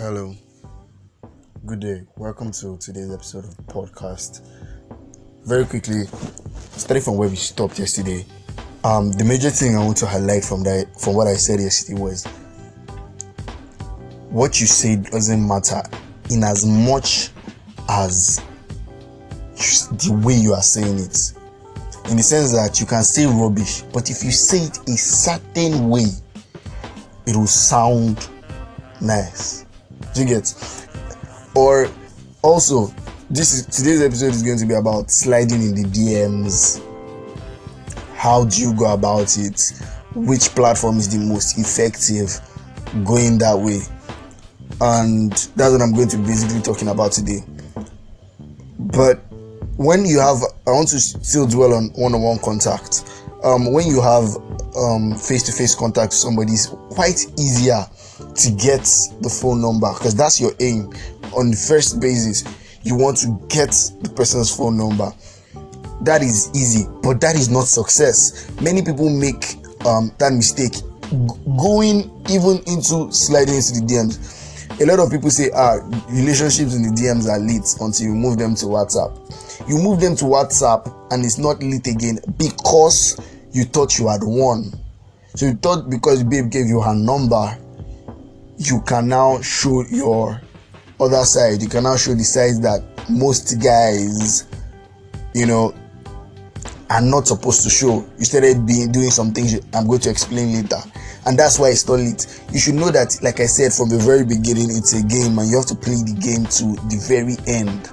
Hello. Good day. Welcome to today's episode of podcast. Very quickly, starting from where we stopped yesterday. Um, the major thing I want to highlight from that from what I said yesterday was what you say doesn't matter in as much as the way you are saying it. In the sense that you can say rubbish, but if you say it a certain way, it will sound nice. You get? Or also, this is today's episode is going to be about sliding in the DMs. How do you go about it? Which platform is the most effective going that way? And that's what I'm going to be basically talking about today. But when you have, I want to still dwell on one-on-one contact. Um, when you have um, face-to-face contact with somebody, it's quite easier to get the phone number because that's your aim. On the first basis you want to get the person's phone number. That is easy but that is not success. Many people make um, that mistake going even into sliding into the dms a lot of people say ah relationships in the dms are lit until you move them to whatsapp. You move them to whatsapp and it's not lit again because you thought you had won. So you thought because babe gave you her number you can now show your other side. You can now show the side that most guys you know are not supposed to show. You started being doing some things i'm going to explain later. And that's why it's not it. you should know that like i said from the very beginning it's a game and you have to play the game to the very end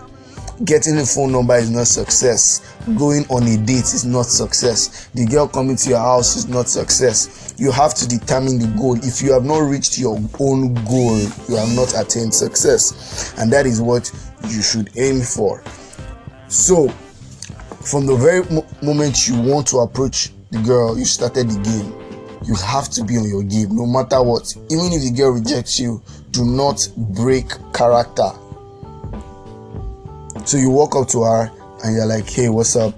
getting a phone number is not success. Going on a date is not success. The girl coming to your house is not success. You have to determine the goal. If you have not reached your own goal you have not attained success. And that is what you should aim for. So from the very mo- moment you want to approach the girl you started the game. You have to be on your game no matter what. Even if the girl rejects you do not break character so you walk up to her and you're like, hey, what's up?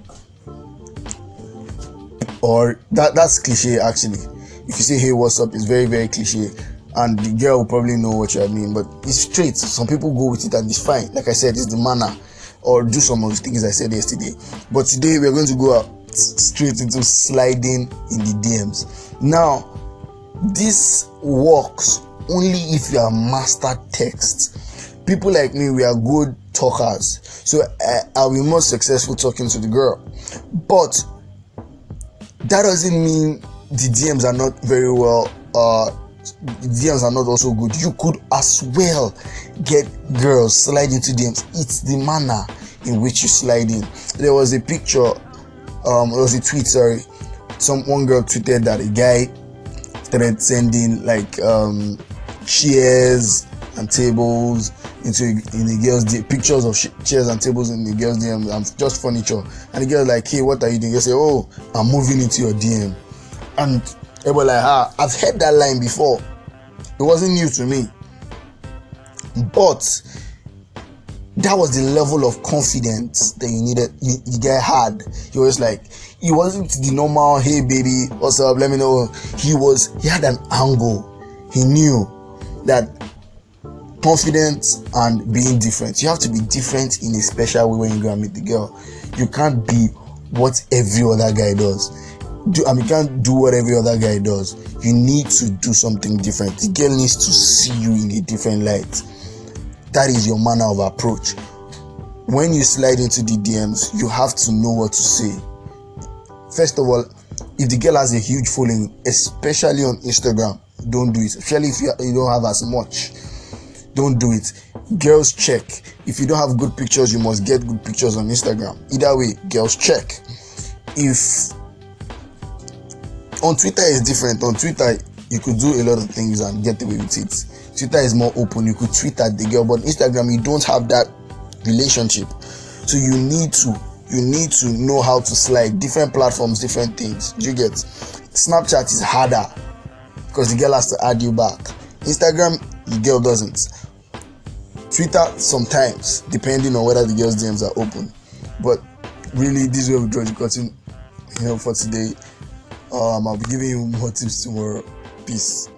Or that that's cliche actually. If you say hey, what's up, it's very, very cliche. And the girl will probably know what you mean, but it's straight. Some people go with it and it's fine. Like I said, it's the manner. Or do some of the things I said yesterday. But today we're going to go straight into sliding in the DMs. Now, this works only if you are master text. People like me, we are good talkers. So uh, I'll be more successful talking to the girl. But that doesn't mean the DMs are not very well. Uh, DMs are not also good. You could as well get girls slide into DMs. It's the manner in which you slide in. There was a picture. Um, it was a tweet. Sorry, some one girl tweeted that a guy started sending like um, chairs and tables into in the girls' DM, pictures of chairs and tables in the girls' DM and just furniture. And the girl like, hey, what are you doing? You say, oh, I'm moving into your DM. And they were like, ah, I've heard that line before. It wasn't new to me. But that was the level of confidence that you needed you, the guy had he was like he wasn't the normal hey baby what's up let me know he was he had an angle he knew that confidence and being different. You have to be different in a special way when you go and meet the girl. You can't be what every other guy does. Do I mean you can't do what every other guy does. You need to do something different. The girl needs to see you in a different light. That is your manner of approach. When you slide into the DMs, you have to know what to say. First of all, if the girl has a huge following, especially on Instagram, don't do it. Especially if you, you don't have as much don't do it. Girls check. If you don't have good pictures, you must get good pictures on Instagram. Either way, girls check. If on Twitter is different. On Twitter, you could do a lot of things and get away with it. Twitter is more open. You could tweet at the girl, but Instagram, you don't have that relationship. So you need to you need to know how to slide different platforms, different things. You get Snapchat is harder because the girl has to add you back. Instagram, the girl doesn't. Twitter sometimes, depending on whether the girls' DMs are open. But really, this way we draw the curtain. You know, for today, um, I'll be giving you more tips tomorrow. Peace.